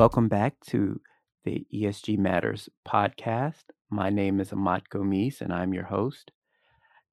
Welcome back to the ESG Matters podcast. My name is Amat Gomis, and I'm your host.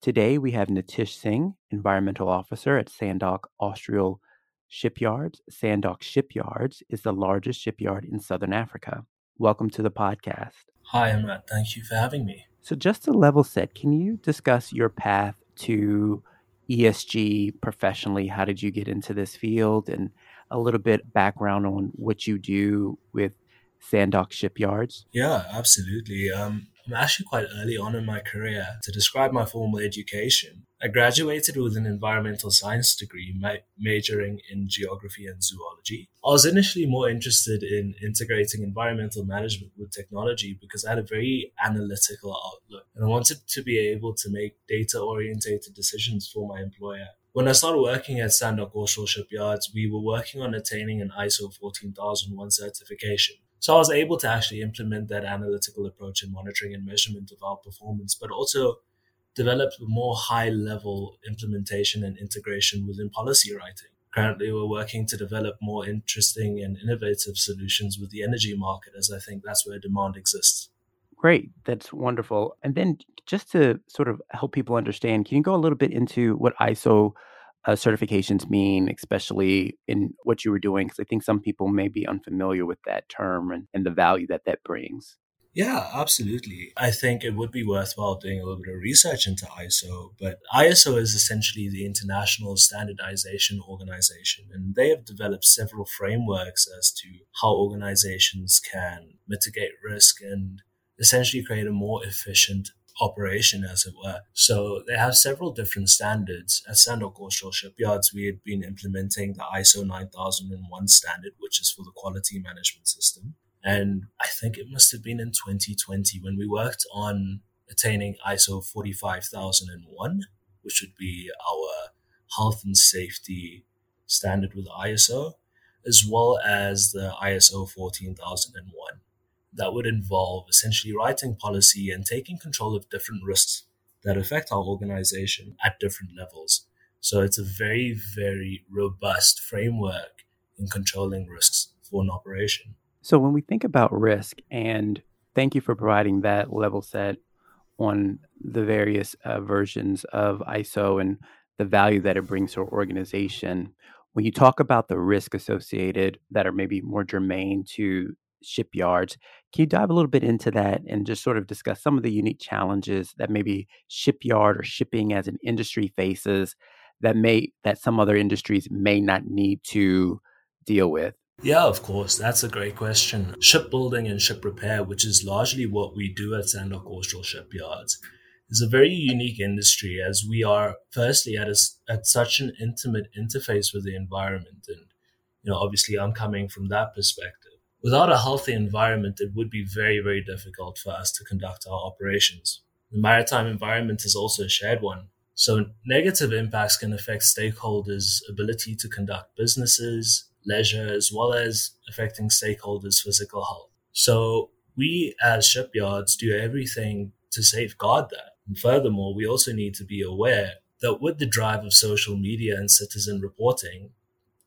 Today we have Nitish Singh, Environmental Officer at Sandock Austral Shipyards. Sandock Shipyards is the largest shipyard in Southern Africa. Welcome to the podcast. Hi, Amat. Thank you for having me. So, just to level set, can you discuss your path to ESG professionally? How did you get into this field? And a little bit background on what you do with Sandock Shipyards? Yeah, absolutely. Um, I'm actually quite early on in my career. To describe my formal education, I graduated with an environmental science degree, ma- majoring in geography and zoology. I was initially more interested in integrating environmental management with technology because I had a very analytical outlook and I wanted to be able to make data orientated decisions for my employer. When I started working at Sandock Austral Shipyards, we were working on attaining an ISO 14001 certification. So I was able to actually implement that analytical approach in monitoring and measurement of our performance, but also develop more high level implementation and integration within policy writing. Currently, we're working to develop more interesting and innovative solutions with the energy market, as I think that's where demand exists. Great. That's wonderful. And then just to sort of help people understand, can you go a little bit into what ISO uh, certifications mean, especially in what you were doing? Because I think some people may be unfamiliar with that term and, and the value that that brings. Yeah, absolutely. I think it would be worthwhile doing a little bit of research into ISO, but ISO is essentially the International Standardization Organization, and they have developed several frameworks as to how organizations can mitigate risk and essentially create a more efficient operation, as it were. So they have several different standards. At Sandock Austral Shipyards, we had been implementing the ISO 9001 standard, which is for the quality management system. And I think it must have been in 2020 when we worked on attaining ISO 45001, which would be our health and safety standard with ISO, as well as the ISO 14001 that would involve essentially writing policy and taking control of different risks that affect our organization at different levels. So it's a very, very robust framework in controlling risks for an operation. So when we think about risk, and thank you for providing that level set on the various uh, versions of ISO and the value that it brings to our organization. When you talk about the risk associated that are maybe more germane to shipyards. Can you dive a little bit into that and just sort of discuss some of the unique challenges that maybe shipyard or shipping as an industry faces that may that some other industries may not need to deal with? Yeah, of course. That's a great question. Shipbuilding and ship repair, which is largely what we do at Sandock Austral Shipyards, is a very unique industry as we are firstly at a, at such an intimate interface with the environment and you know obviously I'm coming from that perspective Without a healthy environment, it would be very, very difficult for us to conduct our operations. The maritime environment is also a shared one. So negative impacts can affect stakeholders' ability to conduct businesses, leisure, as well as affecting stakeholders' physical health. So we as shipyards do everything to safeguard that. And furthermore, we also need to be aware that with the drive of social media and citizen reporting,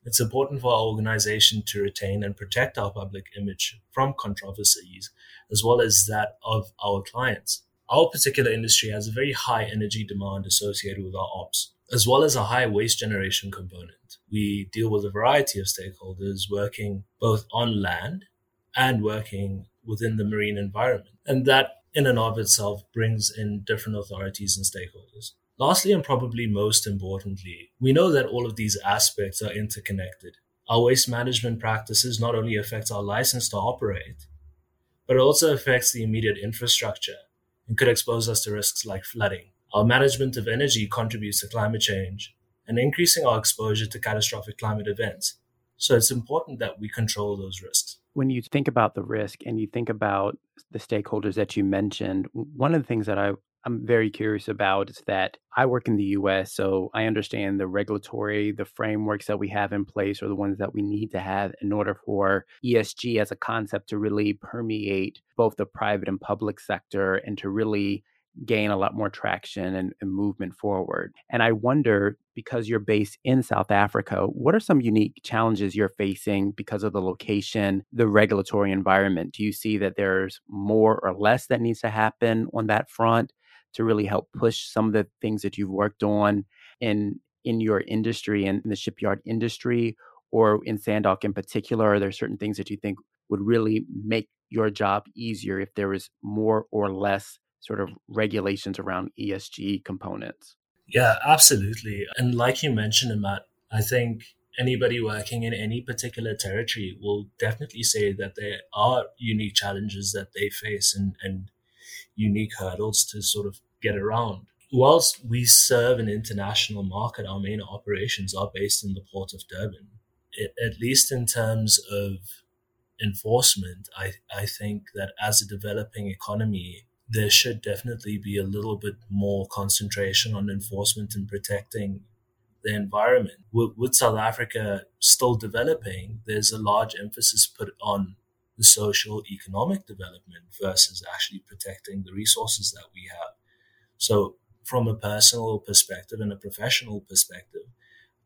it's important for our organization to retain and protect our public image from controversies, as well as that of our clients. Our particular industry has a very high energy demand associated with our ops, as well as a high waste generation component. We deal with a variety of stakeholders working both on land and working within the marine environment. And that in and of itself brings in different authorities and stakeholders. Lastly, and probably most importantly, we know that all of these aspects are interconnected. Our waste management practices not only affect our license to operate, but it also affects the immediate infrastructure and could expose us to risks like flooding. Our management of energy contributes to climate change and increasing our exposure to catastrophic climate events. So it's important that we control those risks. When you think about the risk and you think about the stakeholders that you mentioned, one of the things that I I'm very curious about is that I work in the US, so I understand the regulatory, the frameworks that we have in place are the ones that we need to have in order for ESG as a concept to really permeate both the private and public sector and to really gain a lot more traction and, and, movement forward. And I wonder, because you're based in South Africa, what are some unique challenges you're facing because of the location, the regulatory environment? Do you see that there's more or less that needs to happen on that front to really help push some of the things that you've worked on in in your industry and in the shipyard industry? Or in Sandock in particular, are there certain things that you think would really make your job easier if there was more or less sort of regulations around ESG components. Yeah, absolutely. And like you mentioned, Matt, I think anybody working in any particular territory will definitely say that there are unique challenges that they face and, and unique hurdles to sort of get around. Whilst we serve an international market, our main operations are based in the port of Durban. It, at least in terms of enforcement, I, I think that as a developing economy, there should definitely be a little bit more concentration on enforcement and protecting the environment. With, with, South Africa still developing, there's a large emphasis put on the social economic development versus actually protecting the resources that we have. So, from a personal perspective and a professional perspective,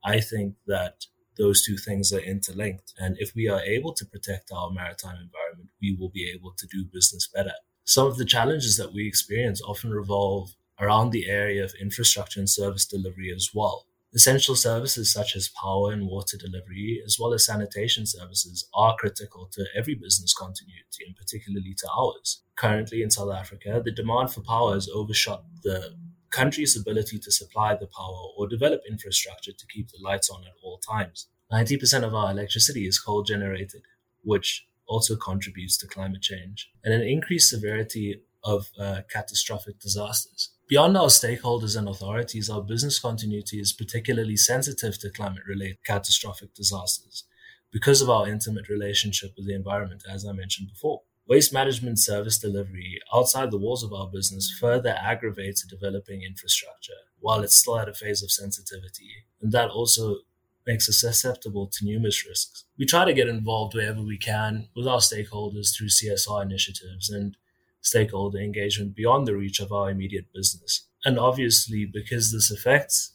I think that those two things are interlinked. And if we are able to protect our maritime environment, we will be able to do business better. Some of the challenges that we experience often revolve around the area of infrastructure and service delivery as well. Essential services such as power and water delivery, as well as sanitation services, are critical to every business continuity and particularly to ours. Currently in South Africa, the demand for power has overshot the country's ability to supply the power or develop infrastructure to keep the lights on at all times. 90% of our electricity is coal generated, which also contributes to climate change and an increased severity of uh, catastrophic disasters. Beyond our stakeholders and authorities, our business continuity is particularly sensitive to climate related catastrophic disasters because of our intimate relationship with the environment, as I mentioned before. Waste management service delivery outside the walls of our business further aggravates a developing infrastructure while it's still at a phase of sensitivity. And that also makes us susceptible to numerous risks. We try to get involved wherever we can with our stakeholders through CSR initiatives and stakeholder engagement beyond the reach of our immediate business. And obviously, because this affects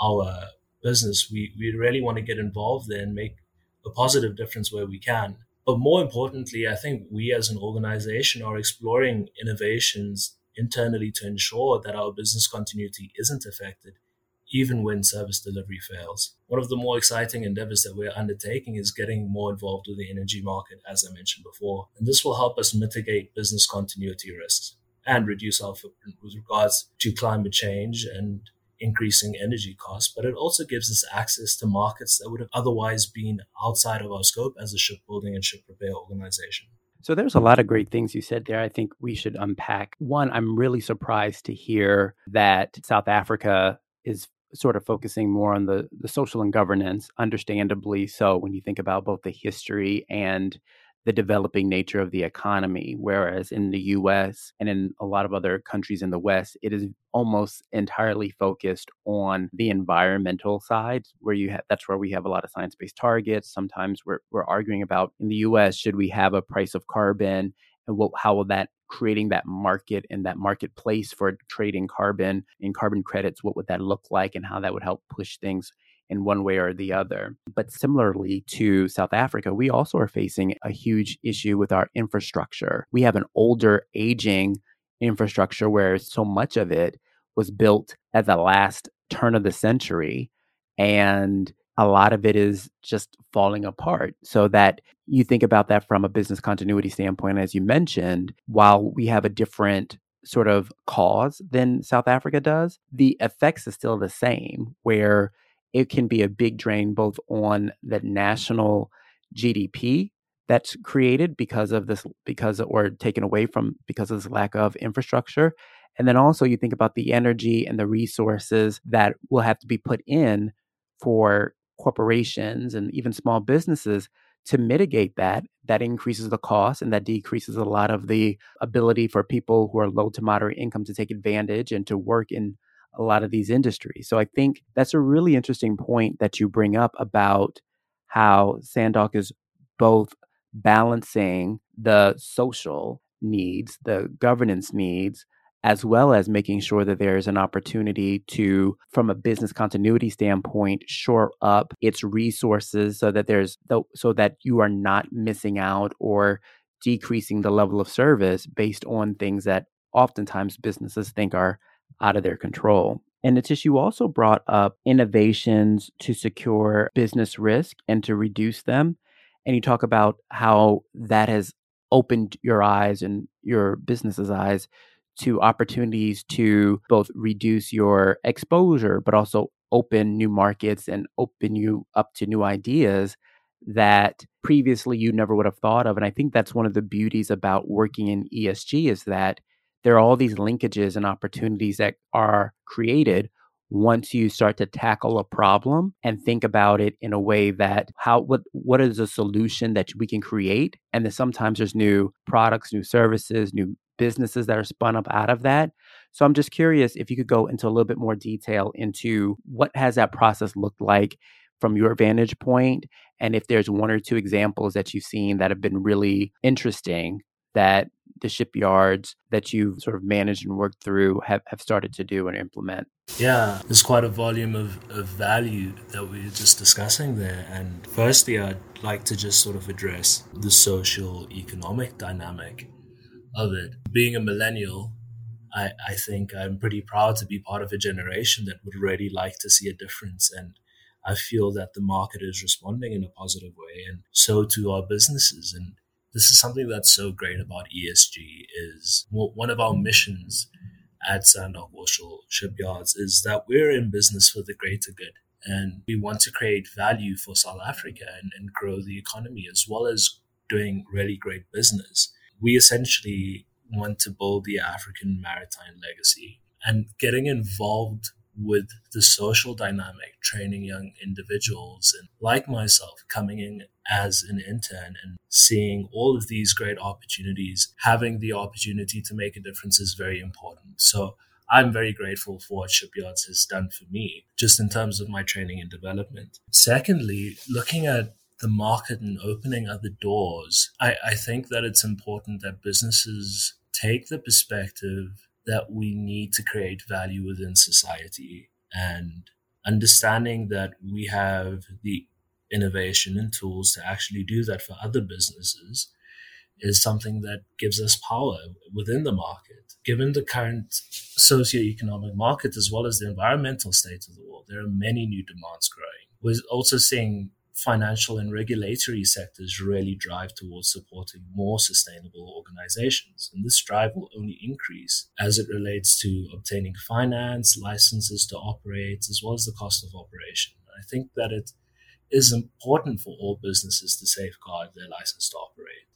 our business, we, we really want to get involved there and make a positive difference where we can. But more importantly, I think we as an organization are exploring innovations internally to ensure that our business continuity isn't affected even when service delivery fails. One of the more exciting endeavors that we're undertaking is getting more involved with the energy market, as I mentioned before. And this will help us mitigate business continuity risks and reduce our footprint with regards to climate change and increasing energy costs, but it also gives us access to markets that would have otherwise been outside of our scope as a shipbuilding and ship repair organization. So there's a lot of great things you said there. I think we should unpack. One, I'm really surprised to hear that South Africa is sort of focusing more on the the social and governance understandably so when you think about both the history and the developing nature of the economy whereas in the US and in a lot of other countries in the west it is almost entirely focused on the environmental side where you have that's where we have a lot of science-based targets. Sometimes we're we're arguing about in the US should we have a price of carbon and what, how will that creating that market and that marketplace for trading carbon and carbon credits what would that look like and how that would help push things in one way or the other? But similarly to south africa we also are facing a huge issue with our infrastructure. We have an older aging infrastructure where so much of it was built at the last turn of the century and a lot of it is just falling apart. So that you think about that from a business continuity standpoint, as you mentioned, while we have a different sort of cause than South Africa does, the effects are still the same, where it can be a big drain both on the national GDP that's created because of this, because or taken away from because of this lack of infrastructure. And then also you think about the energy and the resources that will have to be put in for corporations and even small businesses to mitigate that that increases the cost and that decreases a lot of the ability for people who are low to moderate income to take advantage and to work in a lot of these industries. So i think that's a really interesting point that you bring up about how sandock is both balancing the social needs the governance needs as well as making sure that there is an opportunity to, from a business continuity standpoint, shore up its resources so that there's so that you are not missing out or decreasing the level of service based on things that oftentimes businesses think are out of their control. And Nitish, you also brought up innovations to secure business risk and to reduce them. And you talk about how that has opened your eyes and your business's eyes to opportunities to both reduce your exposure, but also open new markets and open you up to new ideas that previously you never would have thought of. And I think that's one of the beauties about working in ESG is that there are all these linkages and opportunities that are created once you start to tackle a problem and think about it in a way that how what what is a solution that we can create and then sometimes there's new products new services new businesses that are spun up out of that. So I'm just curious if you could go into a little bit more detail into what has that process looked like from your vantage point and if there's one or two examples that you've seen that have been really interesting that the shipyards that you've sort of managed and worked through have, have started to do and implement. Yeah, there's quite a volume of, of value that we are just discussing there. And firstly, I'd like to just sort of address the social economic dynamic of it. Being a millennial, I, I think I'm pretty proud to be part of a generation that would really like to see a difference. And I feel that the market is responding in a positive way, and so too our businesses. And this is something that's so great about ESG is one of our missions at Sandock Austral Shipyards is that we're in business for the greater good. And we want to create value for South Africa and, and grow the economy as well as doing really great business we essentially want to build the African maritime legacy and getting involved with the social dynamic, training young individuals and like myself coming in as an intern and seeing all of these great opportunities, having the opportunity to make a difference is very important. So I'm very grateful for what Shipyards has done for me, just in terms of my training and development. Secondly, looking at the market and opening other doors, I, I think that it's important that businesses take the perspective that we need to create value within society and understanding that we have the innovation and tools to actually do that for other businesses is something that gives us power within the market. Given the current socio-economic market as well as the environmental state of the world, there are many new demands growing. We're also seeing financial and regulatory sectors really drive towards supporting more sustainable organizations. And this drive will only increase as it relates to obtaining finance, licenses to operate, as well as the cost of operation. I think that it is important for all businesses to safeguard their license to operate,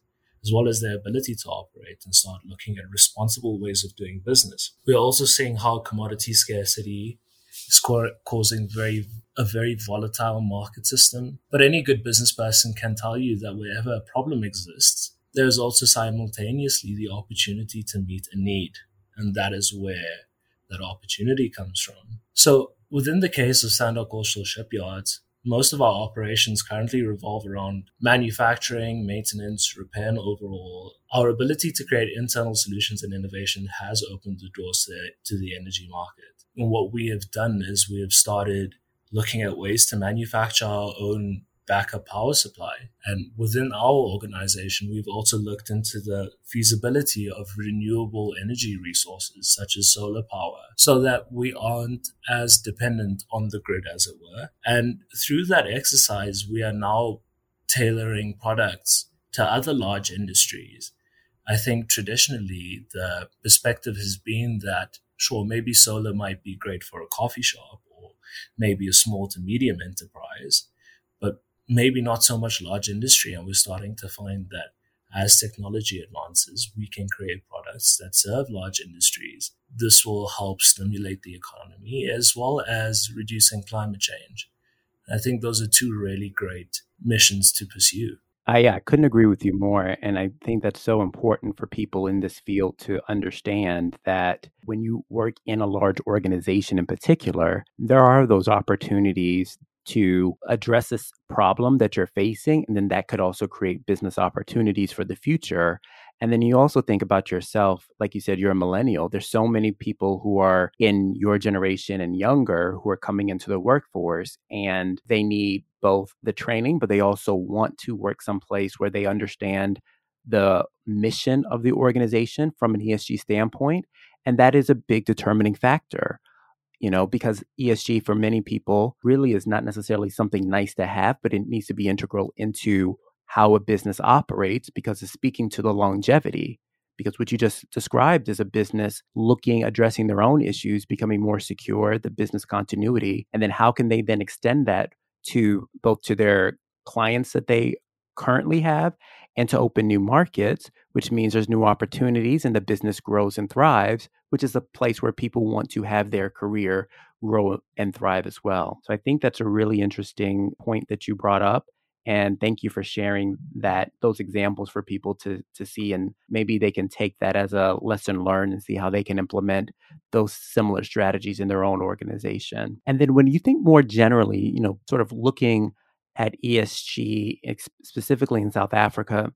as well as their ability to operate and start looking at responsible ways of doing business. We're also seeing how commodity scarcity is causing very a very volatile market system. But any good business person can tell you that wherever a problem exists, there's also simultaneously the opportunity to meet a need. And that is where that opportunity comes from. So within the case of Sandock Austral Shipyards, most of our operations currently revolve around manufacturing, maintenance, repair, and overall. Our ability to create internal solutions and innovation has opened the doors to, to the energy market. And what we have done is we have started looking at ways to manufacture our own backup power supply. And within our organization, we've also looked into the feasibility of renewable energy resources such as solar power so that we aren't as dependent on the grid, as it were. And through that exercise, we are now tailoring products to other large industries. I think traditionally the perspective has been that, sure, maybe solar might be great for a coffee shop or maybe a small to medium enterprise, but maybe not so much large industry. And we're starting to find that as technology advances, we can create products that serve large industries. This will help stimulate the economy as well as reducing climate change. I think those are two really great missions to pursue. I, couldn't agree with you more. And I think that's so important for people in this field to understand that when you work in a large organization in particular, there are those opportunities to address this problem that you're facing. And then that could also create business opportunities for the future. And then you also think about yourself, like you said, you're a millennial. There's so many people who are in your generation and younger who are coming into the workforce and they need both the training, but they also want to work someplace where they understand the mission of the organization from an ESG standpoint. And that is a big determining factor you know, because ESG for many people really is not necessarily something nice to have, but it needs to be integral into how a business operates because it's speaking to the longevity. Because what you just described is a business looking, addressing their own issues, becoming more secure, the business continuity. And then how can they then extend that to both to their clients that they currently have and to open new markets, which means there's new opportunities and the business grows and thrives, which is a place where people want to have their career grow and thrive as well. So I think that's a really interesting point that you brought up. And thank you for sharing that those examples for people to to see and maybe they can take that as a lesson learned and see how they can implement those similar strategies in their own organization. And then when you think more generally, you know, sort of looking at ESG, specifically in South Africa,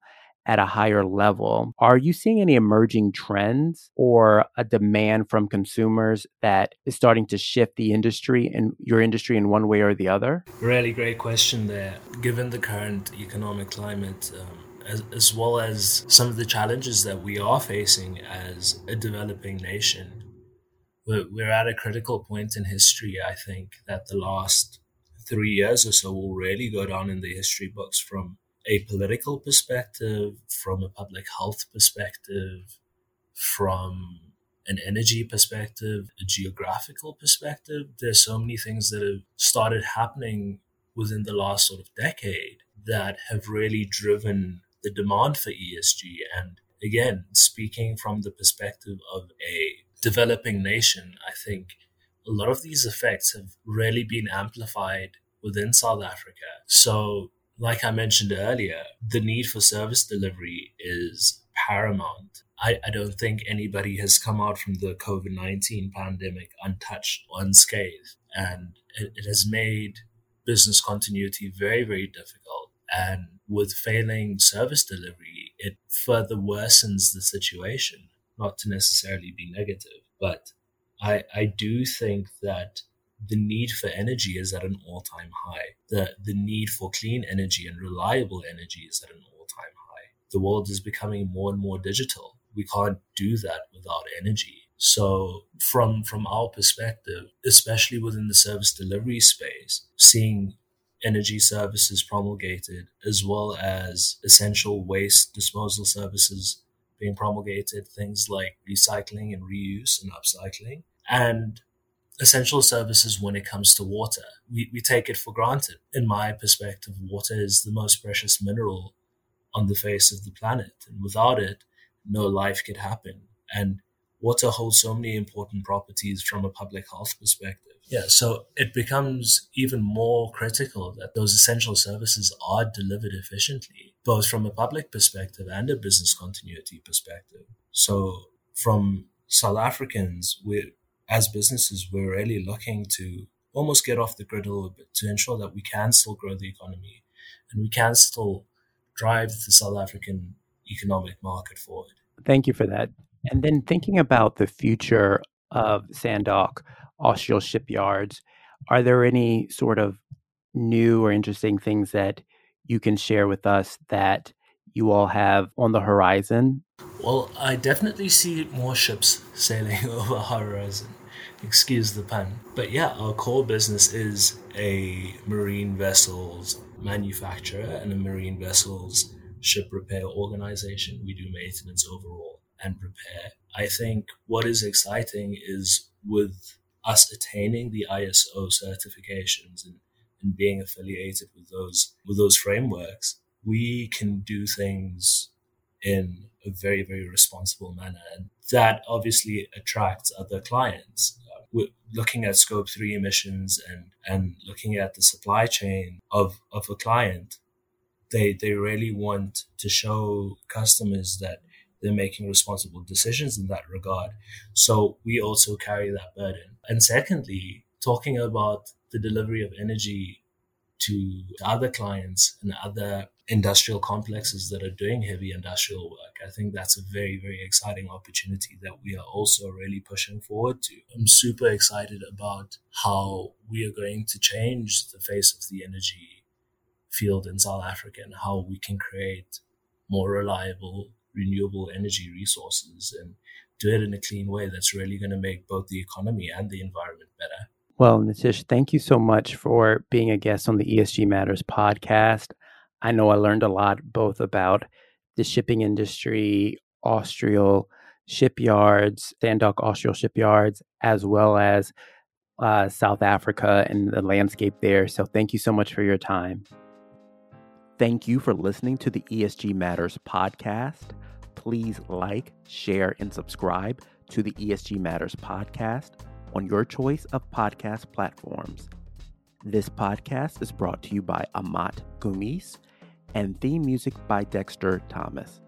at a higher level. Are you seeing any emerging trends or a demand from consumers that is starting to shift the industry and your industry in one way or the other? Really great question there. Given the current economic climate, um, as, as well as some of the challenges that we are facing as a developing nation, we're, we're at a critical point in history, I think, that the last three years or so will really go down in the history books from a political perspective, from a public health perspective, from an energy perspective, a geographical perspective. There's so many things that have started happening within the last sort of decade that have really driven the demand for ESG. And again, speaking from the perspective of a developing nation, I think a lot of these effects have really been amplified within South Africa. So, like I mentioned earlier, the need for service delivery is paramount. I, I don't think anybody has come out from the COVID 19 pandemic untouched or unscathed. And it, it has made business continuity very, very difficult. And with failing service delivery, it further worsens the situation, not to necessarily be negative, but I, I do think that the need for energy is at an all time high. The, the need for clean energy and reliable energy is at an all time high. The world is becoming more and more digital. We can't do that without energy. So from, from our perspective, especially within the service delivery space, seeing energy services promulgated as well as essential waste disposal services being promulgated, things like recycling and reuse and upcycling, and essential services when it comes to water. We, we take it for granted. In my perspective, water is the most precious mineral on the face of the planet. And without it, no life could happen. And water holds so many important properties from a public health perspective. Yeah, so it becomes even more critical that those essential services are delivered efficiently, both from a public perspective and a business continuity perspective. So from South Africans, we as businesses, we're really looking to almost get off the grid a little bit to ensure that we can still grow the economy and we can still drive the South African economic market forward. Thank you for that. And then thinking about the future of Sandock Austral shipyards, are there any sort of new or interesting things that you can share with us that you all have on the horizon? Well, I definitely see more ships sailing over horizon. Excuse the pun. But yeah, our core business is a marine vessels manufacturer and a marine vessels ship repair organization. We do maintenance overall and repair. I think what is exciting is with us attaining the ISO certifications and, and being affiliated with those with those frameworks, we can do things in a very, very responsible manner. And that obviously attracts other clients. Uh, we're looking at scope three emissions and, and looking at the supply chain of, of a client. They, they really want to show customers that they're making responsible decisions in that regard. So we also carry that burden. And secondly, talking about the delivery of energy to other clients and other industrial complexes that are doing heavy industrial work. I think that's a very, very exciting opportunity that we are also really pushing forward to. I'm super excited about how we are going to change the face of the energy field in South Africa and how we can create more reliable, renewable energy resources and do it in a clean way that's really going to make both the economy and the environment better. Well, Nitish, thank you so much for being a guest on the ESG Matters podcast. I know I learned a lot both about the shipping industry, Austral shipyards, Sandock Austral shipyards, as well as uh, South Africa and the landscape there. So thank you so much for your time. Thank you for listening to the ESG Matters podcast. Please like, share, and subscribe to the ESG Matters podcast on your choice of podcast platforms. This podcast is brought to you by Amat Gomis and theme music by Dexter Thomas.